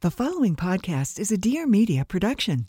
The following podcast is a Dear Media production.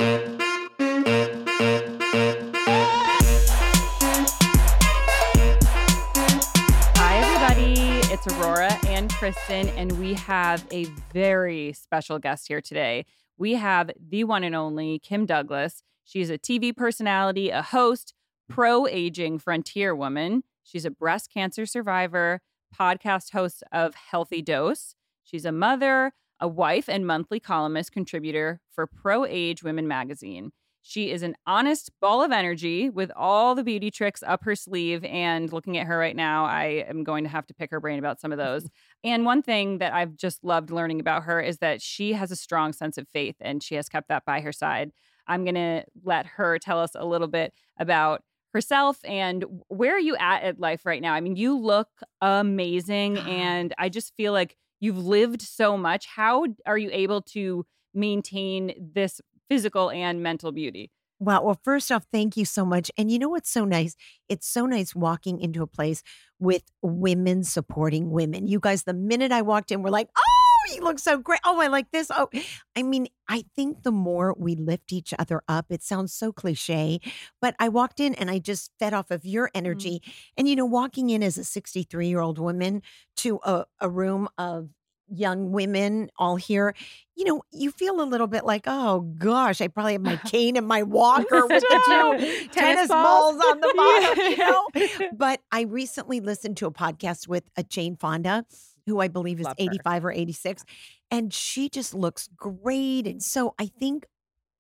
Hi, everybody. It's Aurora and Kristen, and we have a very special guest here today. We have the one and only Kym Douglas. She's a TV personality, a host, pro aging frontier woman. She's a breast cancer survivor, podcast host of Healthy Dose. She's a mother, a wife, and monthly columnist contributor for Pro Age Women magazine. She is an honest ball of energy with all the beauty tricks up her sleeve. And looking at her right now, I am going to have to pick her brain about some of those. and one thing that I've just loved learning about her is that she has a strong sense of faith and she has kept that by her side. I'm going to let her tell us a little bit about herself and where are you at at life right now? I mean, you look amazing and I just feel like you've lived so much. How are you able to maintain this physical and mental beauty? Wow. Well, first off, thank you so much. And you know what's so nice? It's so nice walking into a place with women supporting women. You guys, the minute I walked in, we're like, oh, you look so great. Oh, I like this. Oh, I mean, I think the more we lift each other up, it sounds so cliche, but I walked in and I just fed off of your energy. Mm-hmm. And, you know, walking in as a 63 year old woman to a, a room of young women all here, you know, you feel a little bit like, oh gosh, I probably have my cane and my walker with the two tennis, tennis balls. balls. on the bottom, you know. But I recently listened to a podcast with a Jane Fonda, who I believe is Love 85 her. or 86, and she just looks great. And so I think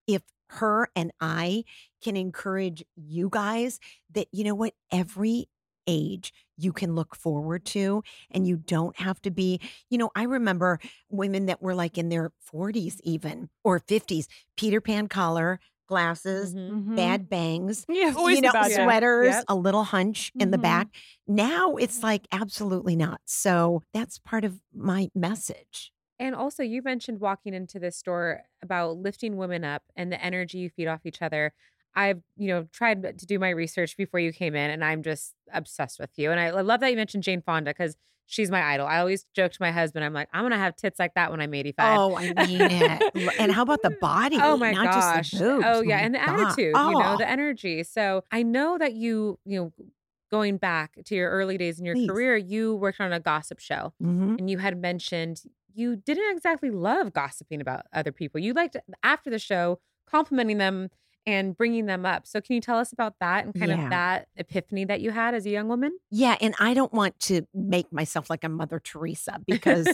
if her and I can encourage you guys that, you know what, every age you can look forward to and you don't have to be you know i remember women that were like in their 40s even or 50s peter pan collar glasses mm-hmm. mm-hmm. bad bangs yeah, you know sweaters yep. a little hunch in mm-hmm. the back now it's like absolutely not so that's part of my message and also you mentioned walking into this store about lifting women up and the energy you feed off each other I've, you know, tried to do my research before you came in and I'm just obsessed with you. And I love that you mentioned Jane Fonda because she's my idol. I always joke to my husband, I'm like, I'm gonna have tits like that when I'm 85. Oh, I mean it. and how about the body? Oh my Not gosh. Oh yeah, and the God. attitude, oh. you know, the energy. So I know that you, you know, going back to your early days in your Please. career, you worked on a gossip show mm-hmm. and you had mentioned you didn't exactly love gossiping about other people. You liked after the show complimenting them and bringing them up. So, can you tell us about that and kind yeah. of that epiphany that you had as a young woman? Yeah. And I don't want to make myself like a Mother Teresa because,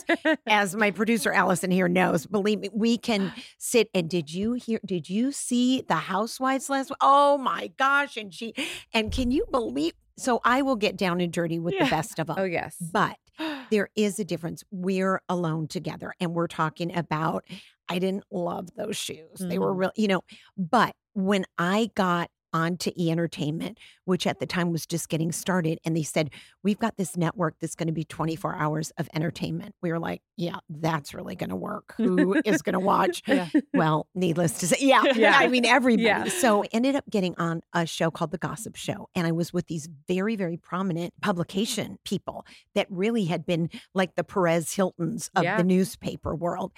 as my producer Allison here knows, believe me, we can sit and did you hear, did you see the housewives last? Oh my gosh. And she, and can you believe? So, I will get down and dirty with yeah. the best of them. Oh, yes. But there is a difference. We're alone together and we're talking about I didn't love those shoes. Mm-hmm. They were mm-hmm. real, you know, but when I got onto E Entertainment, which at the time was just getting started. And they said, We've got this network that's going to be 24 hours of entertainment. We were like, Yeah, that's really going to work. Who is going to watch? Yeah. Well, needless to say, yeah, yeah. I mean, everybody. Yeah. So ended up getting on a show called The Gossip Show. And I was with these very, very prominent publication people that really had been like the Perez Hiltons of yeah. the newspaper world.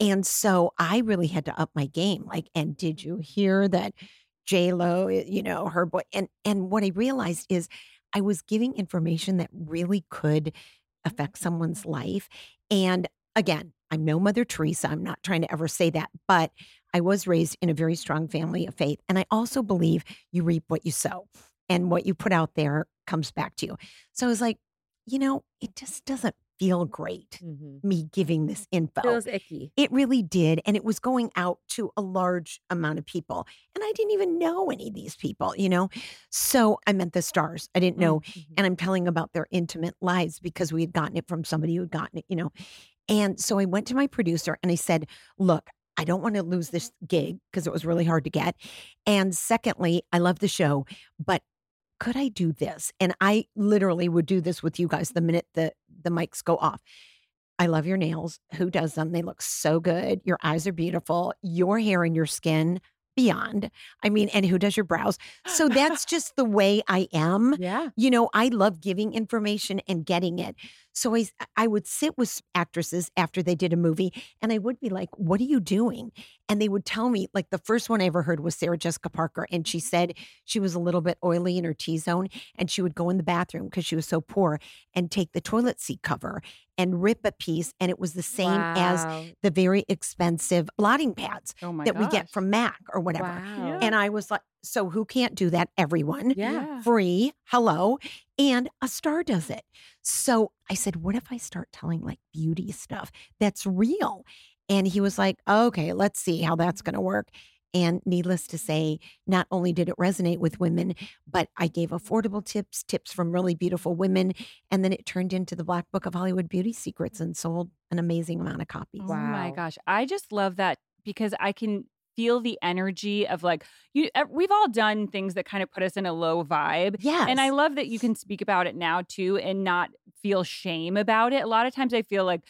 And so I really had to up my game. Like, and did you hear that? J Lo, eh, you know, her boy. And and what I realized is I was giving information that really could affect someone's life. And again, I'm no Mother Teresa. I'm not trying to ever say that, but I was raised in a very strong family of faith. And I also believe you reap what you sow and what you put out there comes back to you. So I was like, you know, it just doesn't feel great, mm-hmm. me giving this info. It feels icky. It really did. And it was going out to a large amount of people. And I didn't even know any of these people, you know? So I meant the stars. I didn't know. Mm-hmm. And I'm telling about their intimate lives because we had gotten it from somebody who had gotten it, you know? And so I went to my producer and I said, look, I don't want to lose this gig because it was really hard to get. And secondly, I love the show, but could I do this? And I literally would do this with you guys the minute the the mics go off. I love your nails. Who does them? They look so good. Your eyes are beautiful. Your hair and your skin beyond. I mean, and who does your brows? So that's just the way I am. Yeah. You know, I love giving information and getting it. So I, I would sit with actresses after they did a movie and I would be like, What are you doing? And they would tell me, like, the first one I ever heard was Sarah Jessica Parker. And she said she was a little bit oily in her T zone and she would go in the bathroom because she was so poor and take the toilet seat cover and rip a piece. And it was the same wow. as the very expensive blotting pads oh that gosh. we get from MAC or whatever. Wow. And I was like, so who can't do that? Everyone. Yeah. Free. Hello. And a star does it. So I said, what if I start telling like beauty stuff that's real? And he was like, okay, let's see how that's going to work. And needless to say, not only did it resonate with women, but I gave affordable tips, tips from really beautiful women. And then it turned into the Black Book of Hollywood Beauty Secrets and sold an amazing amount of copies. Wow. Oh my gosh. I just love that because I can feel the energy of like you we've all done things that kind of put us in a low vibe yeah and i love that you can speak about it now too and not feel shame about it a lot of times i feel like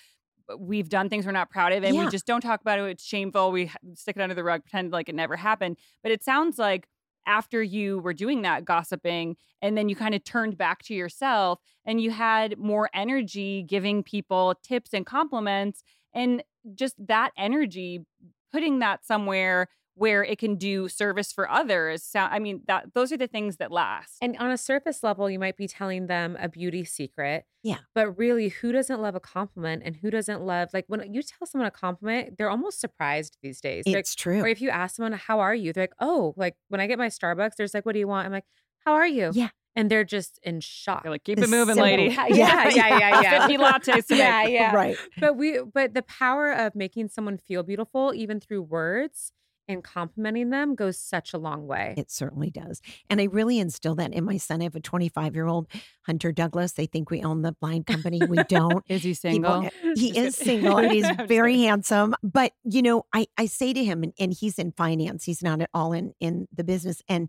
uh, we've done things we're not proud of and yeah. we just don't talk about it it's shameful we stick it under the rug pretend like it never happened but it sounds like after you were doing that gossiping and then you kind of turned back to yourself and you had more energy giving people tips and compliments and just that energy putting that somewhere where it can do service for others. So, I mean, that those are the things that last. And on a surface level, you might be telling them a beauty secret. Yeah. But really, who doesn't love a compliment and who doesn't love like when you tell someone a compliment, they're almost surprised these days. It's like, true. Or if you ask someone, "How are you?" They're like, "Oh, like when I get my Starbucks, there's like, what do you want?" I'm like, "How are you?" Yeah and they're just in shock. You're like, keep it moving, simple. lady. Yeah, yeah, yeah, yeah. 50 lattes Yeah, yeah. Right. But we but the power of making someone feel beautiful, even through words and complimenting them goes such a long way. It certainly does. And I really instill that in my son. I have a 25 year old Hunter Douglas. They think we own the blind company. We don't. is he single? People, he is single and he's very handsome. But, you know, I, I say to him, and, and he's in finance, he's not at all in, in the business. And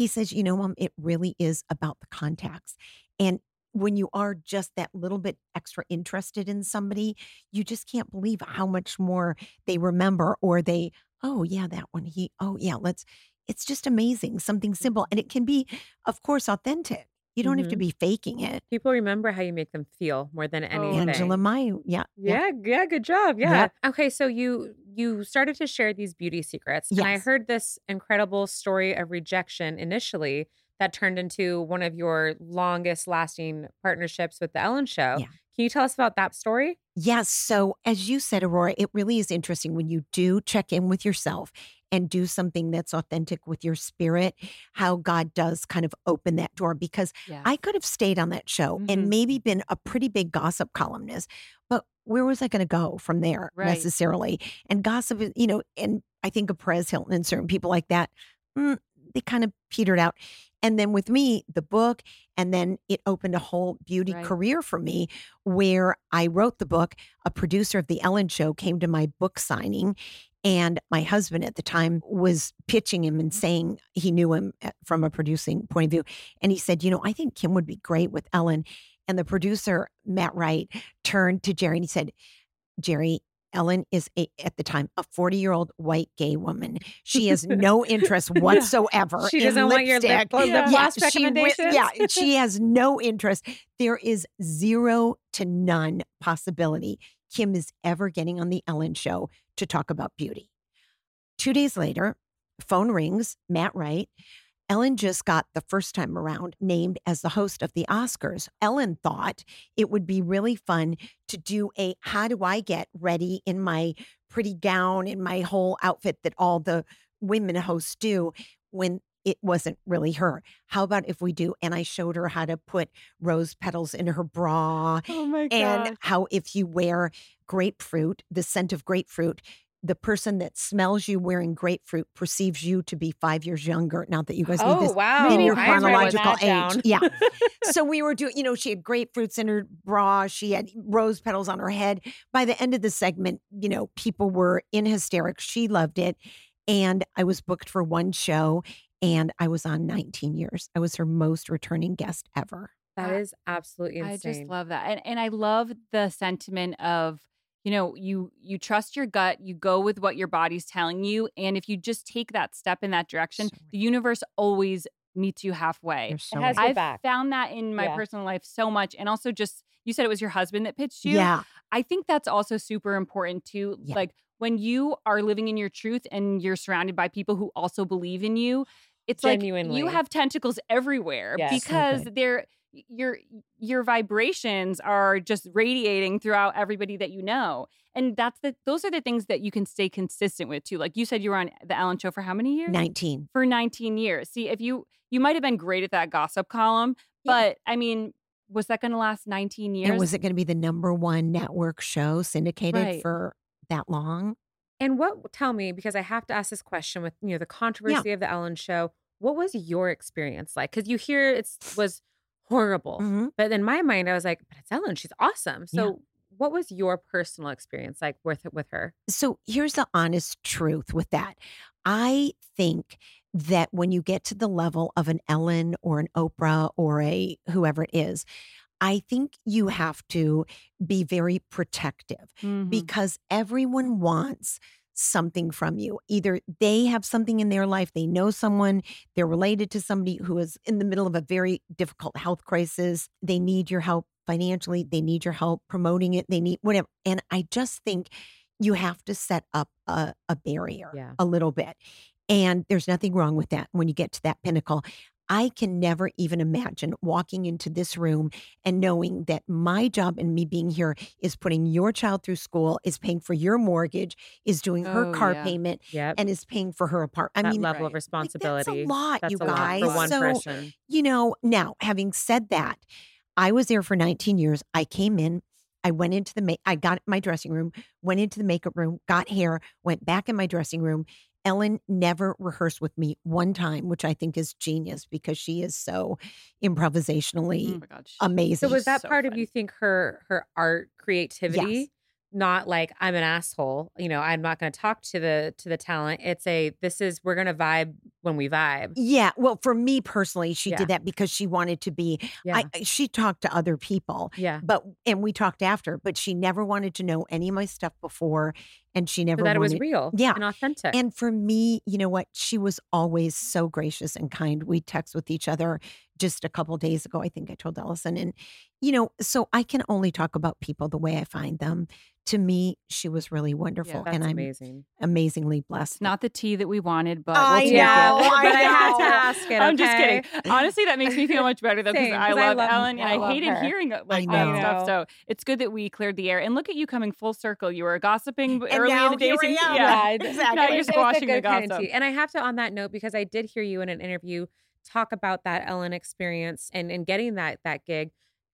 he says, you know, mom, it really is about the contacts. And when you are just that little bit extra interested in somebody, you just can't believe how much more they remember or they, oh, yeah, that one. He, oh, yeah, let's, it's just amazing. Something simple. And it can be, of course, authentic. You don't mm-hmm. have to mm-hmm. be faking it. People remember how you make them feel more than oh, anything. Angela Mayu, yeah, yeah, yeah, good job, yeah. yeah. Okay, so you you started to share these beauty secrets, yes. and I heard this incredible story of rejection initially that turned into one of your longest lasting partnerships with the Ellen Show. Yeah. Can you tell us about that story? Yes. So, as you said, Aurora, it really is interesting when you do check in with yourself and do something that's authentic with your spirit, how God does kind of open that door. Because. I could have stayed on that show mm-hmm. and maybe been a pretty big gossip columnist, but where was I going to go from there right. necessarily? And gossip, you know, and I think of Perez Hilton and certain people like that, mm, they kind of petered out. And then with me, the book, and then it opened a whole beauty right. career for me where I wrote the book. A producer of The Ellen Show came to my book signing and my husband at the time was pitching him and saying he knew him eh, from a producing point of view. And he said, You know, I think Kym would be great with Ellen. And the producer, Matt Wright, turned to Jerry and he said, Jerry, Ellen is a, at the time a 40 year old white gay woman. She has no interest whatsoever. she doesn't want your lip, lip yeah. gloss yeah, recommendations. She, yeah, she has no interest. There is zero to none possibility Kym is ever getting on the Ellen show to talk about beauty. Two days later, phone rings, Matt Wright. Ellen just got the first time around named as the host of the Oscars. Ellen thought it would be really fun to do a how do I get ready in my pretty gown and my whole outfit that all the women hosts do when it wasn't really her. How about if we do? And I showed her how to put rose petals in her bra. Oh my god! And how if you wear grapefruit, the scent of grapefruit, the person that smells you wearing grapefruit perceives you to be five years younger. Now that you guys oh, need this wow. in your chronological age. Down. Yeah. so we were doing, you know, she had grapefruits in her bra. She had rose petals on her head. By the end of the segment, you know, people were in hysterics. She loved it. And I was booked for one show and I was on 19 years. I was her most returning guest ever. That is absolutely insane. I just love that. And and I love the sentiment of you know you you trust your gut you go with what your body's telling you and if you just take that step in that direction so the universe always meets you halfway so it has i've back. found that in my yeah. personal life so much and also just you said it was your husband that pitched you yeah i think that's also super important too yeah. like when you are living in your truth and you're surrounded by people who also believe in you it's Genuinely. like you have tentacles everywhere yes. because so they're your your vibrations are just radiating throughout everybody that you know and that's the those are the things that you can stay consistent with too like you said you were on the ellen show for how many years 19 for 19 years see if you you might have been great at that gossip column but yeah. i mean was that going to last 19 years and was it going to be the number one network show syndicated right. for that long and what tell me because i have to ask this question with you know the controversy yeah. of the ellen show what was your experience like because you hear it was horrible. Mm-hmm. But in my mind, I was like, but it's Ellen. She's awesome. So yeah. what was your personal experience like with with her? So here's the honest truth with that. I think that when you get to the level of an Ellen or an Oprah or a whoever it is, I think you have to be very protective mm-hmm. because everyone wants something from you. Either they have something in their life, they know someone, they're related to somebody who is in the middle of a very difficult health crisis, they need your help financially, they need your help promoting it, they need whatever. And I just think you have to set up a, a barrier yeah. a little bit. And there's nothing wrong with that when you get to that pinnacle. I can never even imagine walking into this room and knowing that my job and me being here is putting your child through school, is paying for your mortgage, is doing her oh, car yeah. payment, yep. and is paying for her apartment. I that mean, level of responsibility. Like, that's a lot, that's you a guys. Lot for one so, person. you know, now having said that, I was there for 19 years. I came in. I went into the I got my dressing room, went into the makeup room, got hair, went back in my dressing room, Ellen never rehearsed with me one time, which I think is genius because she is so improvisationally oh amazing. So was that so part fun. of you think her her art creativity? Yes not like I'm an asshole. You know, I'm not going to talk to the to the talent. It's a this is we're going to vibe when we vibe. Yeah. Well, for me personally, she yeah. did that because she wanted to be. Yeah. I, she talked to other people. Yeah. But and we talked after, but she never wanted to know any of my stuff before, and she never so that wanted, it was real. Yeah. And authentic. And for me, you know what? She was always so gracious and kind. We text with each other just a couple days ago. I think I told Allison, and you know, so I can only talk about people the way I find them to me, she was really wonderful, yeah, and I'm amazing. amazingly blessed. Not the tea that we wanted, but I we'll know, I, but I had to ask it. Okay? I'm just kidding. Honestly, that makes me feel much better though because I, love I love Ellen and I, I hated her. hearing like that stuff. So it's good that we cleared the air. And look at you coming full circle. You were gossiping and early in the day. Yeah, yeah, exactly. Now you're squashing the gossip. Kind of and I have to on that note because I did hear you in an interview talk about that Ellen experience and and getting that that gig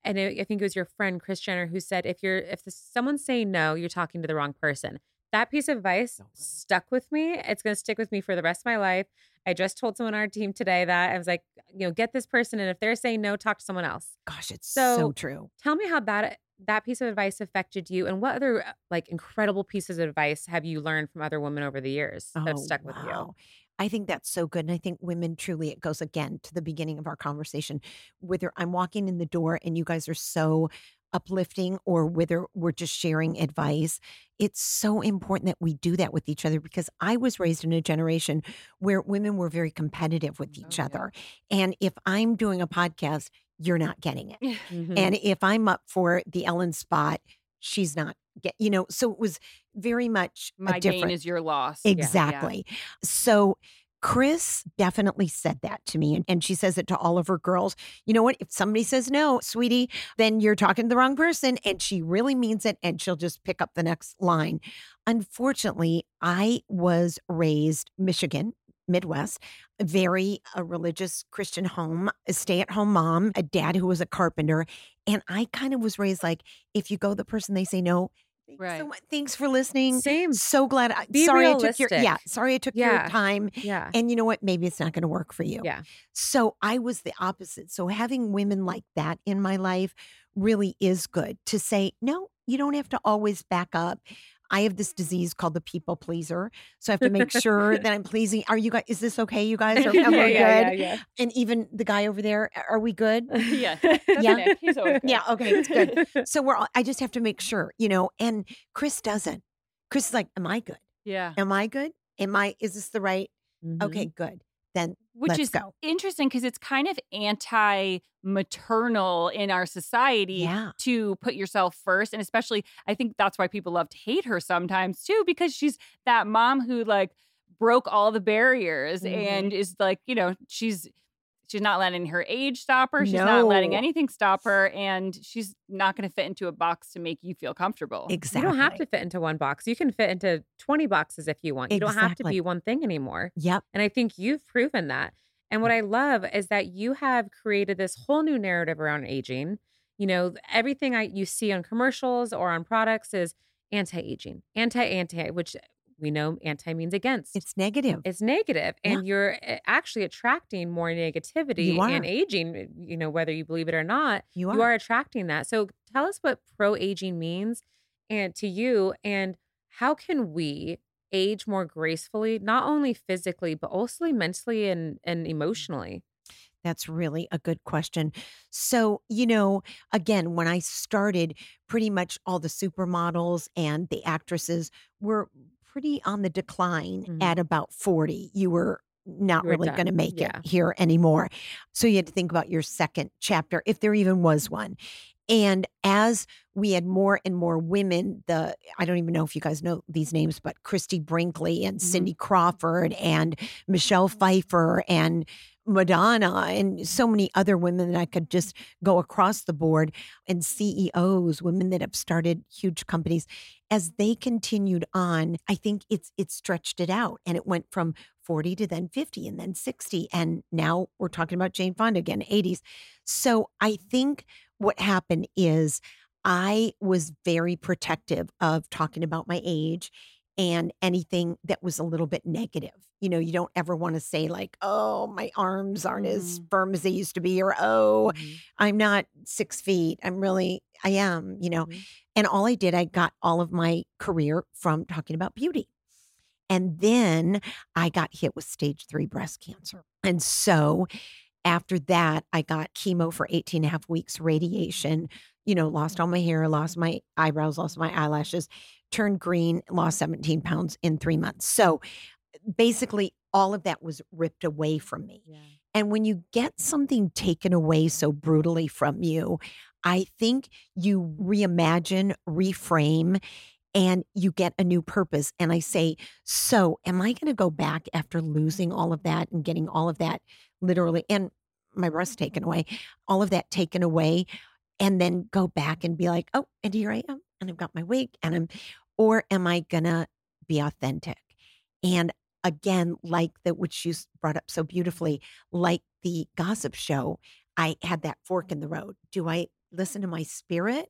and I think it was your friend Kris Jenner who said if you're if someone's saying no, you're talking to the wrong person. That piece of advice stuck with me. It's going to stick with me for the rest of my life. I just told someone on our team today that I was like, you know, get this person, and if they're saying no, talk to someone else. Gosh, it's so, so true. Tell me how that that piece of advice affected you, and what other like incredible pieces of advice have you learned from other women over the years oh, that have oh, stuck wow. with you? I think that's so good. And I think women truly, it goes again to the beginning of our conversation. Whether I'm walking in the door and you guys are so uplifting or whether we're just sharing advice, it's so important that we do that with each other because I was raised in a generation where women were very competitive with each oh, other. Yeah. And if I'm doing a podcast, you're not getting it. Mm-hmm. And if I'm up for the Ellen spot, she's not get you know so it was very much my gain is your loss exactly yeah. so Kris definitely said that to me. And, and she says it to all of her girls. You know what? If somebody says no, sweetie, then you're talking to the wrong person. And she really means it. And she'll just pick up the next line. Unfortunately, I was raised Michigan, Midwest, very a religious Christian home, a stay at home mom, a dad who was a carpenter. And I kind of was raised like, if you go the person they say no, Thanks right. so much. Thanks for listening. Same. So glad. I, Be sorry realistic. I took your yeah. Sorry I took yeah. your time. Yeah. And you know what? Maybe it's not going to work for you. Yeah. So I was the opposite. So having women like that in my life really is good to say no. You don't have to always back up. I have this disease called the people pleaser. So I have to make sure that I'm pleasing. Are you guys, is this okay, you guys? Are, yeah, we yeah, good? Yeah, and even the guy over there, are we good? yeah. yeah. He's always good. Yeah. Okay. It's good. So we're, all, I just have to make sure, you know, and Kris doesn't. Kris is like, am I good? Yeah. Am I good? Am I, is this the right? Mm-hmm. Okay, good then which is go. interesting because it's kind of anti maternal in our society yeah. to put yourself first and especially i think that's why people love to hate her sometimes too because she's that mom who like broke all the barriers mm-hmm. and is like you know she's she's not letting her age stop her. She's no. not letting anything stop her. And she's not going to fit into a box to make you feel comfortable. Exactly. You don't have to fit into one box. You can fit into 20 boxes if you want. You don't have to be one thing anymore. Yep. And I think you've proven that. And what I love is that you have created this whole new narrative around aging. You know, everything I you see on commercials or on products is anti-aging, anti-anti, which we know anti means against. It's negative. It's negative, and yeah. you're eh, actually attracting more negativity and aging. Eh, you know, whether you believe it or not, you are. you are attracting that. So tell us what pro aging means, and to you, and how can we age more gracefully, not only physically but also mentally and and emotionally. That's really a good question. So, you know, again, when I started, pretty much all the supermodels and the actresses were pretty on the decline mm-hmm. at about 40. You were not you really going to make yeah. it here anymore. So you had to think about your second chapter, if there even was one. And as we had more and more women, the I don't even know if you guys know these names, but Christy Brinkley and mm-hmm. Cindy Crawford and Michelle Pfeiffer and Madonna and so many other women that I could just go across the board and CEOs, women that have started huge companies. As they continued on, I think it's it stretched it out and it went from 40 to then 50 and then 60 and now we're talking about Jane Fonda again 80s. So I think what happened is I was very protective of talking about my age and anything that was a little bit negative. You know, you don't ever want to say, like, oh, my arms aren't mm-hmm. as firm as they used to be, or oh, mm-hmm. I'm not six feet. I'm really, I am, you know. Mm-hmm. And all I did, I got all of my career from talking about beauty. And then I got hit with stage three breast cancer. And so after that, I got chemo for 18 and a half weeks, radiation, you know, lost all my hair, lost my eyebrows, lost my eyelashes turned green, lost 17 pounds in three months. So basically, all of that was ripped away from me. Yeah. And when you get something taken away so brutally from you, I think you reimagine, reframe, and you get a new purpose. And I say, so am I going to go back after losing all of that and getting all of that literally, and my breast taken away, all of that taken away, and then go back and be like, oh, and here I am and I've got my wig and I'm, or am I gonna be authentic? And again, like that, which you brought up so beautifully, like the gossip show, I had that fork in the road. Do I listen to my spirit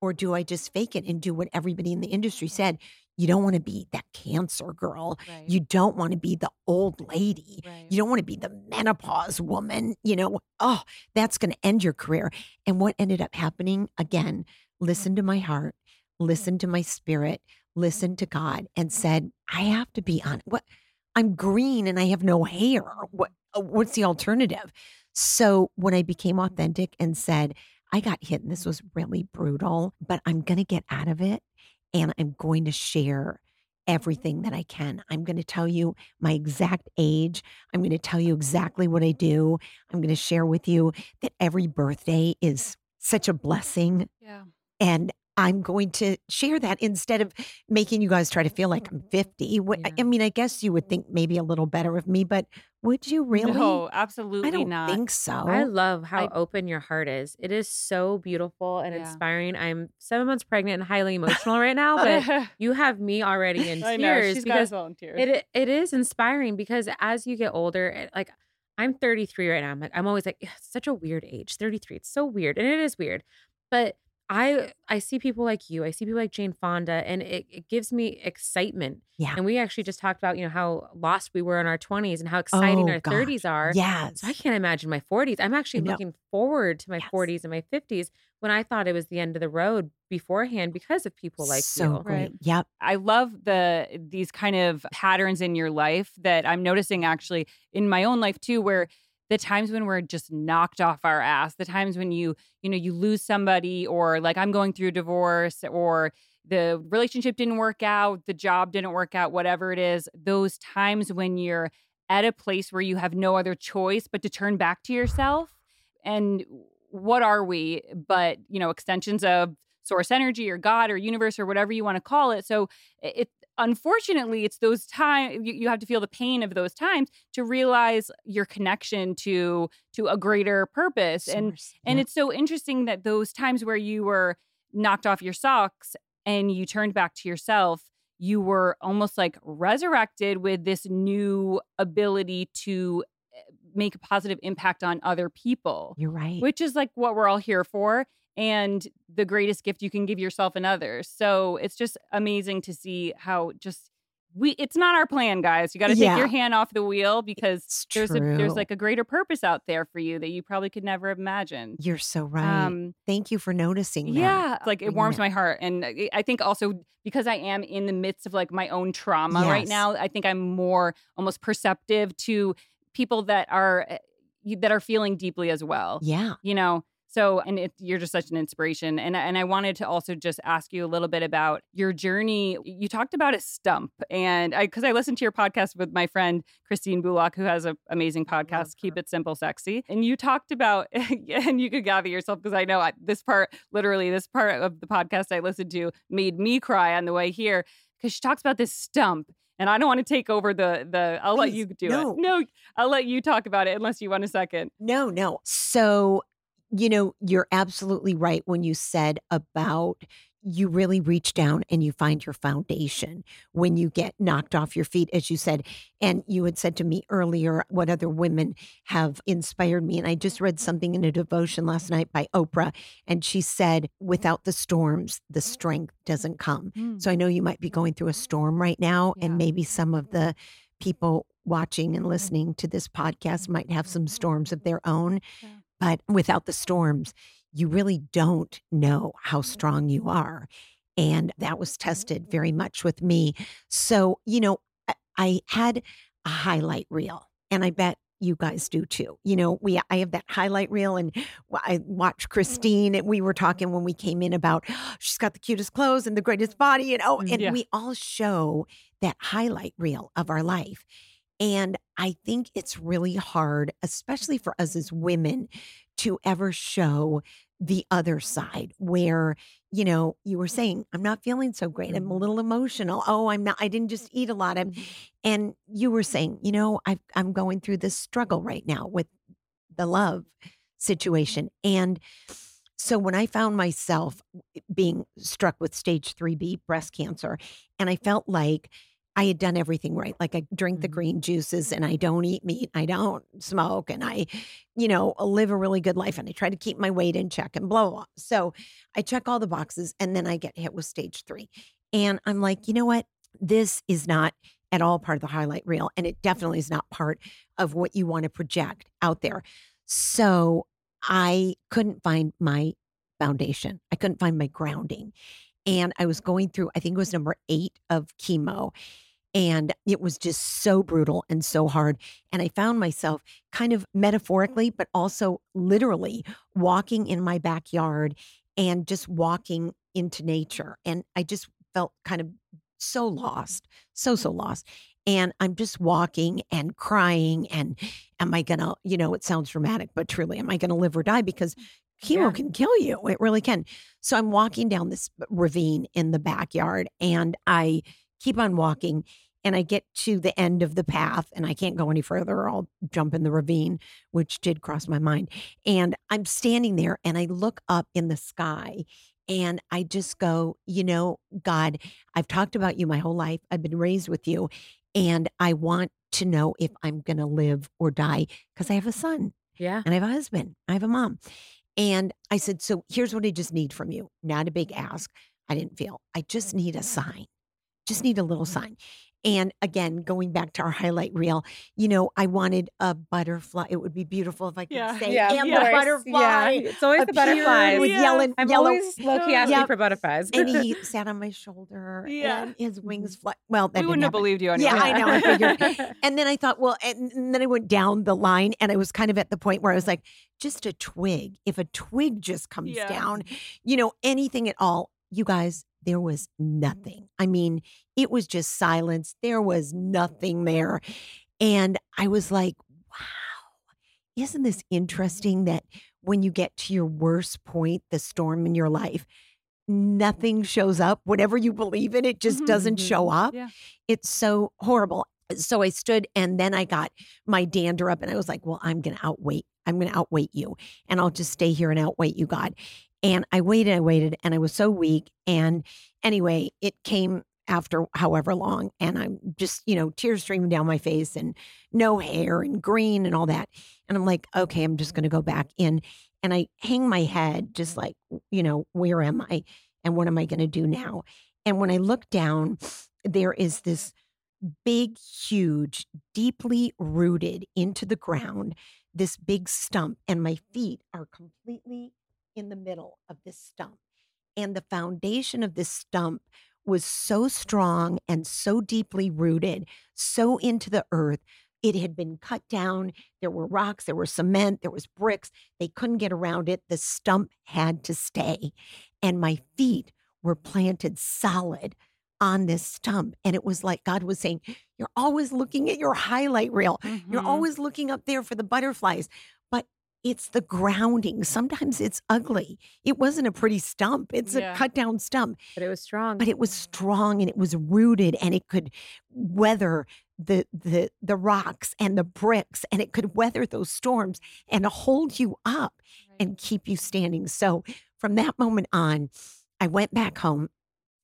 or do I just fake it and do what everybody in the industry said? You don't want to be that cancer girl. Right. You don't want to be the old lady. Right. You don't want to be the menopause woman. You know, oh, that's going to end your career. And what ended up happening again, listen to my heart, mm-hmm. listen to my spirit, listen to God, and mm-hmm. said, I have to be on what I'm green and I have no hair. What uh, what's the alternative? So when I became mm-hmm. authentic and said, I got hit and this was really brutal, but I'm going to get out of it and I'm going to share everything that I can. I'm going to tell you my exact age. I'm going to tell you exactly what I do. I'm going to share with you that every birthday is such a blessing. Yeah. And I'm going to share that instead of making you guys try to feel like I'm mm-hmm. 50. Yeah. I mean, I guess you would think maybe a little better of me, but Would you really? No, absolutely I don't not. think so. I love how I- open your heart is. It is so beautiful and Yeah. inspiring. I'm seven months pregnant and highly emotional right now, but you have me already in I know tears she's got because in tears. it it is inspiring because as you get older, it- like I'm 33 right now. I'm like I'm always like it's such a weird age, 33. It's so weird, and it is weird. But I I see people like you. I see people like Jane Fonda, and it, it gives me excitement. Yeah. And we actually just talked about you know how lost we were in our 20s and how exciting Oh, our 30s are. Yeah. So I can't imagine my 40s. I'm actually looking forward to my Yes. 40s and my 50s when I thought it was the end of the road beforehand because of people like so you. great. Right. Yep. I love the these kind of patterns in your life that I'm noticing actually in my own life too, where the times when we're just knocked off our ass, the times when you, you know, you lose somebody or like I'm going through a divorce or the relationship didn't work out, the job didn't work out, whatever it is, those times when you're at a place where you have no other choice but to turn back to yourself. And what are we but, you know, extensions of source energy or God or universe or whatever you want to call it. So it unfortunately it's those times you, you have to feel the pain of those times to realize your connection to to a greater purpose. And Source. and Yep. it's so interesting that those times where you were knocked off your socks and you turned back to yourself, you were almost like resurrected with this new ability to eh, make a positive impact on other people, You're right. which is like what we're all here for and the greatest gift you can give yourself and others. So it's just amazing to see how just we it's not our plan guys you got to take Yeah. your hand off the wheel because It's there's a there's like a greater purpose out there for you that you probably could never have imagined You're so right. um Thank you for noticing that. yeah like it warms my heart and I- think also because i am in the midst of like my own trauma right now i think i'm more almost perceptive to people that are eh, that are feeling deeply as well Yeah. you know so and it, you're just such an inspiration and and I wanted to also just ask you a little bit about your journey you talked about a stump and I cuz I listened to your podcast with my friend Christine Bullock who has an amazing podcast Keep It Simple Sexy and you talked about and you could gather yourself because I know I, this part literally this part of the podcast I listened to made me cry on the way here cuz she talks about this stump and I don't want to take over the the I'll let you do no. it. No, I'll let you talk about it unless you want a second. No, no. So, you know, you're absolutely right when you said about you really reach down and you find your foundation when you get knocked off your feet, as you said. And you had said to me earlier what other women have inspired me. And I just read something in a devotion last night by Oprah, and she said, Without the storms, the strength doesn't come. Hmm. So I know you might be going through a storm right now, Yeah. and maybe some of the people watching and listening to this podcast might have some storms of their own. Yeah. But without the storms, you really don't know how strong you are. And that was tested very much with me. So, you know, I- had a highlight reel, and I bet you guys do too. You know, we I have that highlight reel, and I watched mm-hmm. Christine, and we were talking when we came in about she's got the cutest clothes and the greatest body, and oh, mm, and Yeah. we all show that highlight reel of our life. And I think it's really hard, especially for us as women, to ever show the other side where, you know, you were saying, I'm not feeling so great. I'm a Mhm. little emotional. Oh, I'm not, I didn't just eat a lot. I'm, and you were saying, you know, I've, I'm going through this struggle right now with the love situation. And so when I found myself being struck with stage 3B breast cancer, and I felt like I had done everything right. Like I drink the Mhm. green juices and I don't eat meat, I don't smoke, and I, you know, live a really good life and I try to keep my weight in check and blah, blah, blah. So I check all the boxes and then I get hit with stage three. And I'm like, you know what? This is not at all part of the highlight reel. And it definitely is not part of what you want to project out there. So I couldn't find my foundation. I couldn't find my grounding. And I was going through, I think it was number eight of chemo. And it was just so brutal and so hard. And I found myself kind of metaphorically, but also literally walking in my backyard and just walking into nature. And I just felt kind of so lost, so, so lost. And I'm just walking and crying. And am I going to, you know, it sounds dramatic, but truly, am I going to live or die? Because chemo Yeah. can kill you. It really can. So I'm walking down this ravine in the backyard and I keep on walking. and I get to the end of the path and I can't go any further or I'll jump in the ravine, which did cross my mind. And I'm standing there and I look up in the sky and I just go, you know, God, I've talked about you my whole life. I've been raised with you. And I want to know if I'm going to live or die because I have a son. Yeah. And I have a husband. I have a mom. And I said, So here's what I just need from you. Not a big ask. I didn't feel. I just need a sign. Just need a little mm-hmm. sign. And again, going back to our highlight reel, you know, I wanted a butterfly. It would be beautiful if I could yeah. say, yeah, and the butterfly. Yeah. It's always the butterflies. With yeah. yelling, I'm yellow. always low key asking for butterflies. and he sat on my shoulder yeah. and his wings mm-hmm. fly. Well, that we wouldn't have believed you anyway. Yeah, I know. I figured. and then I thought, well, and, and then I went down the line and I was kind of at the point where I was like, just a twig. If a twig just comes down, you know, anything at all, you guys, there was nothing. I mean, it was just silence. There was nothing there. And I was like, wow, isn't this interesting that when you get to your worst point, the storm in your life, nothing shows up. Whatever you believe in, it just mm-hmm, doesn't mm-hmm. show up. Yeah. It's so horrible. So I stood and then I got my dander up and I was like, well, I'm going to outwait. I'm going to outweight you and I'll just stay here and outweight you, God. And I waited, I waited, and I was so weak. And anyway, it came after however long. And I'm just, you know, tears streaming down my face and no hair and green and all that. And I'm like, okay, I'm just going to go back in. And I hang my head, just like, you know, where am I? And what am I going to do now? And when I look down, there is this big, huge, deeply rooted into the ground, this big stump. And my feet are completely in the middle of this stump. And the foundation of this stump was so strong and so deeply rooted, so into the earth. It had been cut down. There were rocks, there was cement, there was bricks. They couldn't get around it. The stump had to stay. And my feet were planted solid on this stump. And it was like God was saying, You're always looking at your highlight reel. Mm-hmm. You're always looking up there for the butterflies it's the grounding. Sometimes it's ugly. It wasn't a pretty stump. It's yeah. a cut down stump. But it was strong. But it was strong and it was rooted and it could weather the the the rocks and the bricks and it could weather those storms and hold you up right. and keep you standing. So from that moment on, I went back home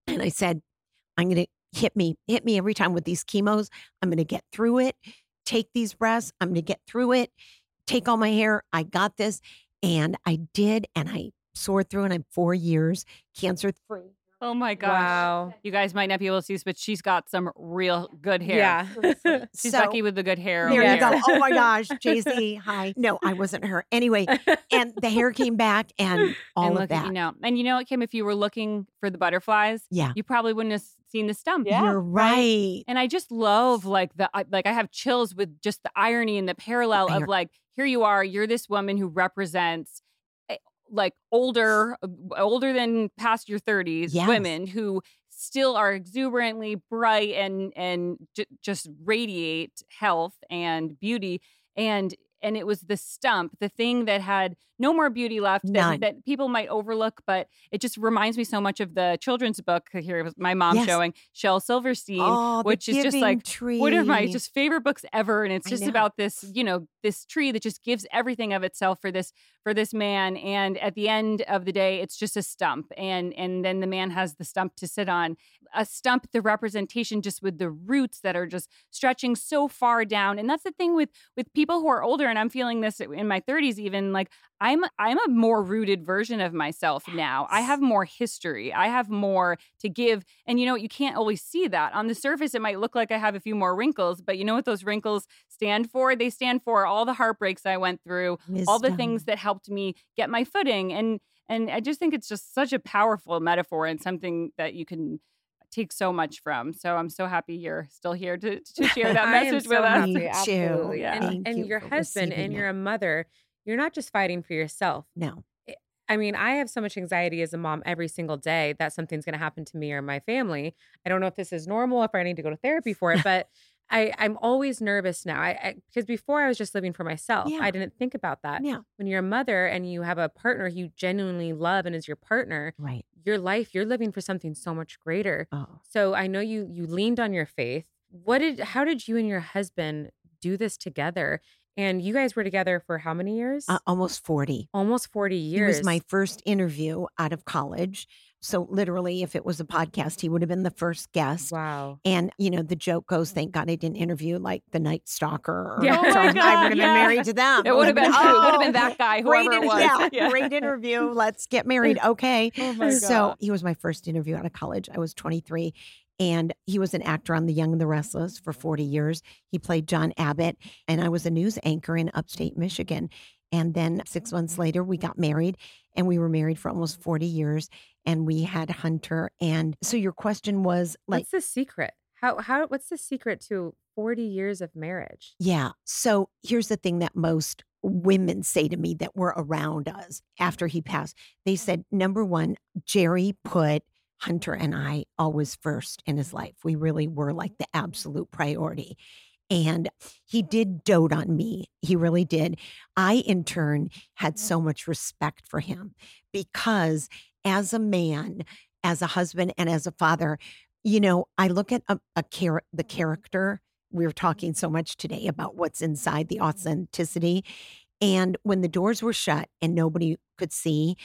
and I said, I'm gonna hit me, hit me every time with these chemos. I'm gonna get through it. Take these breaths. I'm gonna get through it take all my hair. I got this. And I did. And I soared through and I'm four years cancer free. Oh my gosh. Wow. You guys might not be able to see this, but she's got some real good hair. Yeah. she's so, Becky with the good hair. There you go. Oh my gosh. Jay Z. hi. No, I wasn't her. Anyway, and the hair came back and all and of that. you know. And you know what, Kym, if you were looking for the butterflies, yeah. you probably wouldn't have seen the stump. Yeah. You're right. And I just love like the like I have chills with just the irony and the parallel of like here you are, you're this woman who represents eh, like older uh, older than past your 30s yes. women who still are exuberantly bright and and j- just radiate health and beauty and and it was the stump, the thing that had no more beauty left that, that, people might overlook, but it just reminds me so much of the children's book here my mom yes. showing Shel Silverstein, oh, which is just like tree. one of my just favorite books ever. And it's just about this, you know, this tree that just gives everything of itself for this for this man. And at the end of the day, it's just a stump. And and then the man has the stump to sit on. A stump, the representation just with the roots that are just stretching so far down. And that's the thing with with people who are older and I'm feeling this in my 30s even like I'm I'm a more rooted version of myself yes. now. I have more history. I have more to give. And you know, what you can't always see that. On the surface it might look like I have a few more wrinkles, but you know what those wrinkles stand for? They stand for all the heartbreaks I went through, Wisdom. all the things that helped me get my footing and and I just think it's just such a powerful metaphor and something that you can take so much from. So I'm so happy you're still here to, to share that message with us. Absolutely. Yeah. And, and you your husband and you're a mother, you're not just fighting for yourself. No. I mean, I have so much anxiety as a mom every single day that something's going to happen to me or my family. I don't know if this is normal, if I need to go to therapy for it, but I, I'm always nervous now. I, I, because before I was just living for myself. Yeah. I didn't think about that. Yeah. When you're a mother and you have a partner you genuinely love and is your partner, right. Your life, you're living for something so much greater. Oh. So I know you you leaned on your faith. what did how did you and your husband do this together? And you guys were together for how many years? Uh, almost 40. Almost 40 years. It was my first interview out of college. So literally, if it was a podcast, he would have been the first guest. Wow. And you know, the joke goes, "Thank God I didn't interview like the Night Stalker." yeah. Oh my God, I would have yeah. been married to them. It would have been. Oh, it would have been that guy, whoever great, it was. Yeah, Yeah. great interview. Let's get married. Okay. Oh my So he was my first interview out of college. I was 23. And he was an actor on The Young and the Restless for 40 years. He played John Abbott, and I was a news anchor in upstate Michigan. And then six months later, we got married, and we were married for almost 40 years. And we had Hunter. And so your question was like, What's the secret? How how what's the secret to 40 years of marriage? Yeah. So here's the thing that most women say to me that were around us after he passed. They said, number one, Jerry put Hunter and I always first in his life. We really were like the absolute priority. And he did dote on me. He really did. I, in turn, had mm-hmm. so much respect for him because as a man, as a husband, and as a father, you know, I look at a, a char- the mm-hmm. character. we're talking so much today about what's inside the mm-hmm. authenticity. And when the doors were shut and nobody could see,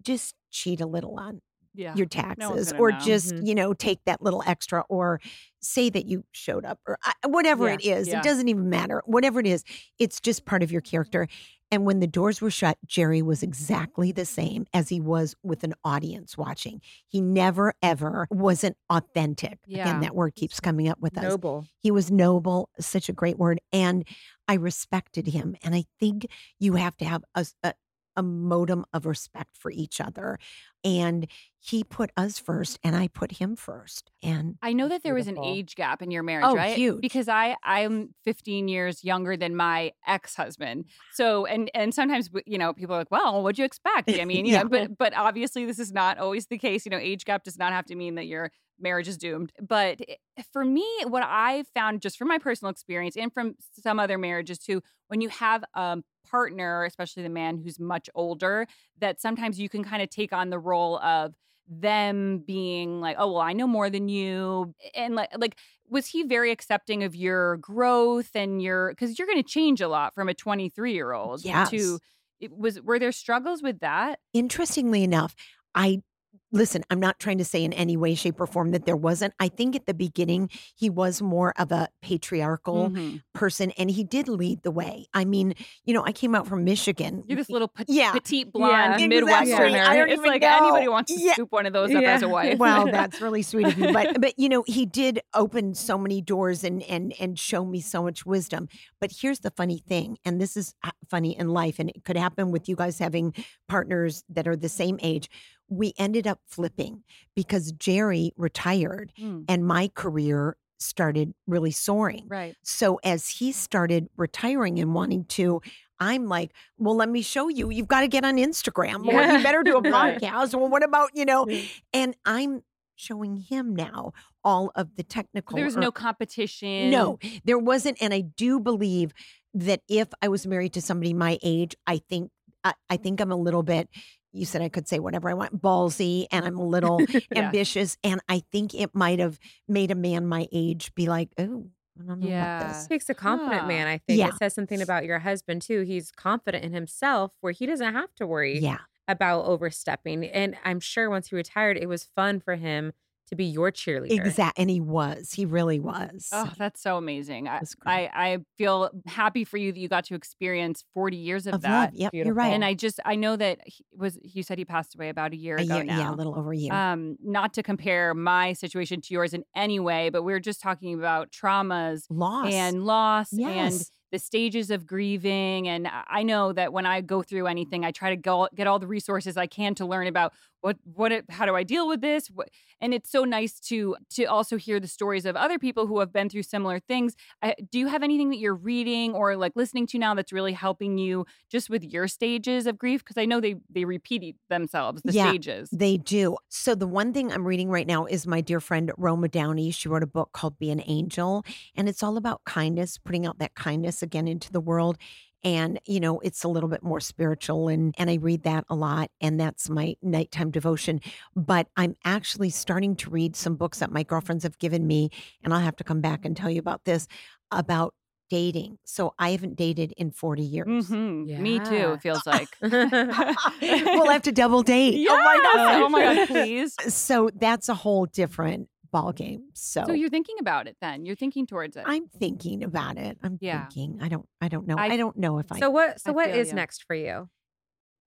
just cheat a little on Yeah. your taxes gonna or know. just, Mhm. you know, take that little extra or say that you showed up or I- whatever Yeah. it is. Yeah. It doesn't even matter. Whatever it is, it's just part of your character. And when the doors were shut, Jerry was exactly the same as he was with an audience watching. He never, ever wasn't authentic. Yeah. Again, that word keeps coming up with us. Noble. He was noble, such a great word. And I respected him. And I think you have to have a, a, a modem of respect for each other. And he put us first, and I put him first. And I know that there was an age gap in your marriage, Oh, right? huge. Because I I'm 15 years younger than my ex-husband. So and and sometimes you know people are like, "Well, what'd you expect?" I mean, you Yeah. know, but but obviously this is not always the case. You know, age gap does not have to mean that your marriage is doomed. But for me, what I found just from my personal experience and from some other marriages too, when you have a partner, especially the man who's much older, that sometimes you can kind of take on the role of them being like, oh well, I know more than you, and like like was he very accepting of your growth and your because you're going to change a lot from a 23 year old Yes. to it was were there struggles with that? interestingly enough, I listen, I'm not trying to say in any way, shape, or form that there wasn't. I think at the beginning, he was more of a patriarchal Mhm. person and he did lead the way. I mean, you know, I came out from Michigan. You're this little pe- Yeah. petite blonde Yeah. Midwesterner. Exactly. I don't it's even like know. anybody wants to Yeah. scoop one of those up Yeah. as a wife. well, that's really sweet of you. But but you know, he did open so many doors and and and show me so much wisdom. But here's the funny thing, and this is uh, funny in life, and it could happen with you guys having partners that are the same age. We ended up flipping because Jerry retired Mm, and my career started really soaring. right. So as he started retiring and wanting to, I'm like, well, let me show you. You've got to get on Instagram, or Yeah. you better do a podcast. Well, what about you know? And I'm showing him now all of the technical. There was or- no competition. no, there wasn't. And I do believe that if I was married to somebody my age, I think I, I think I'm a little bit. You said I could say whatever I want, ballsy, and I'm a little Yeah. ambitious, and I think it might have made a man my age be like, "Oh, I don't know Yeah. about this." takes a confident Huh. man, I think. Yeah. It says something about your husband too. He's confident in himself where he doesn't have to worry Yeah, about overstepping. And I'm sure once he retired, it was fun for him to be your cheerleader. exact. And he was. He really was. Oh, that's so amazing. I. I I feel happy for you that you got to experience 40 years of, of that. love. Yep, you're right. And I just I know that he was you said he passed away about a year a ago year, now. yeah, a little over a year. Um, not to compare my situation to yours in any way, but we are just talking about traumas Loss and loss and the stages of grieving. And I I know that when I go through anything, I try to go get all the resources I can to learn about what what it, how do I deal with this. What, and it's so nice to to also hear the stories of other people who have been through similar things. I, do you have anything that you're reading or like listening to now that's really helping you just with your stages of grief? Because I know they they repeat themselves the Yeah. stages. They do. So the one thing I'm reading right now is my dear friend Roma Downey. She wrote a book called Be an Angel, and it's all about kindness, putting out that kindness again into the world. And you know it's a little bit more spiritual and and I read that a lot and that's my nighttime devotion but I'm actually starting to read some books that my girlfriends have given me and I'll have to come back and tell you about this about dating. So I haven't dated in 40 years. Mm-hmm. Yeah. Me too, it feels like. we'll have to double date. Yeah. Oh my god. Oh my god, please. So that's a whole different ball game. So So you're thinking about it then. You're thinking towards it. I'm thinking about it. I'm yeah. thinking. I don't I don't know. I, I don't know if I So what so I what is you. next for you?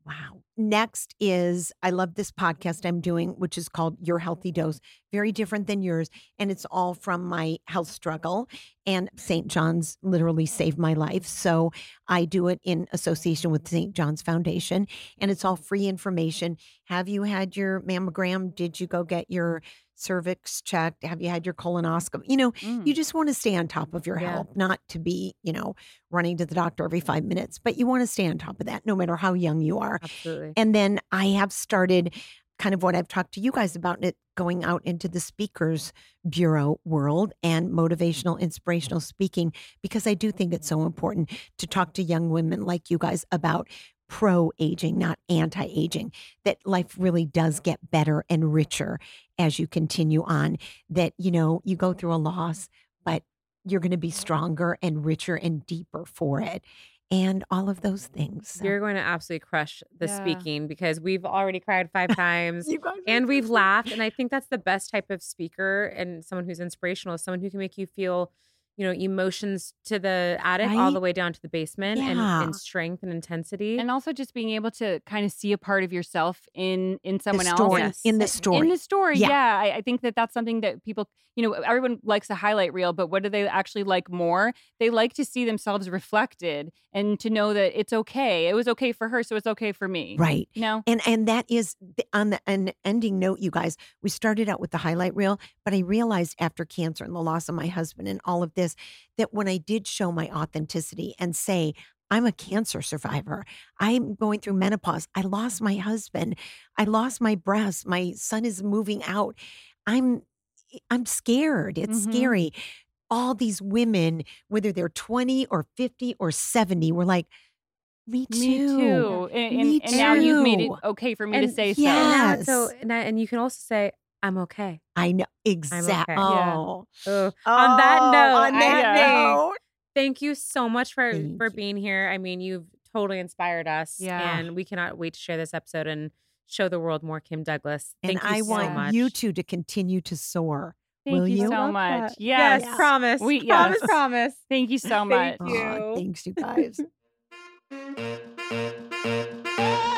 Wow. Next is I love this podcast I'm doing, which is called Your Healthy Dose. Very different than yours. And it's all from my health struggle. And St. John's literally saved my life. So I do it in association with St. John's Foundation. And it's all free information. Have you had your mammogram? Did you go get your cervix checked? Have you had your colonoscopy? You know, mm. you just want to stay on top of your yeah. health, not to be, you know, running to the doctor every five minutes, but you want to stay on top of that no matter how young you are. Absolutely. And then I have started kind of what I've talked to you guys about it going out into the speakers bureau world and motivational inspirational speaking because I do think it's so important to talk to young women like you guys about pro aging, not anti aging, that life really does get better and richer as you continue on. That, you know, you go through a loss, but you're going to be stronger and richer and deeper for it. And all of those things. So. You're going to absolutely crush the yeah. speaking because we've already cried five times and we've laughed. And I think that's the best type of speaker and someone who's inspirational is someone who can make you feel you know, emotions to the attic right? all the way down to the basement yeah. and, and, strength and intensity. And also just being able to kind of see a part of yourself in in someone else. Yes. In the eh, story. In the story. Yeah. yeah. I, I, think that that's something that people, you know, everyone likes a highlight reel, but what do they actually like more? They like to see themselves reflected and to know that it's okay. It was okay for her, so it's okay for me. Right. You know? And and that is the, on the an ending note, you guys, we started out with the highlight reel, but I realized after cancer and the loss of my husband and all of this that when I did show my authenticity and say, I'm a cancer survivor. I'm going through menopause. I lost my husband. I lost my breast. My son is moving out. I'm I'm scared. It's mm-hmm. scary. All these women, whether they're 20 or 50 or 70, were like, me too. Me too. And, me and, too. and now you've made it okay for me and to say yes. so. So and, and you can also say, I'm okay. I know exactly. Okay. Oh. Yeah. oh. on that oh, note, on that note, thank you so much for thank for being here. I mean, you've totally inspired us, yeah. and we cannot wait to share this episode and show the world more Kym Douglas. Thank and you I so want much. you two to continue to soar. Thank Will you, you so much. Yes. yes, promise. We promise, promise. Thank you so much. Thank you. Oh, thanks, you guys.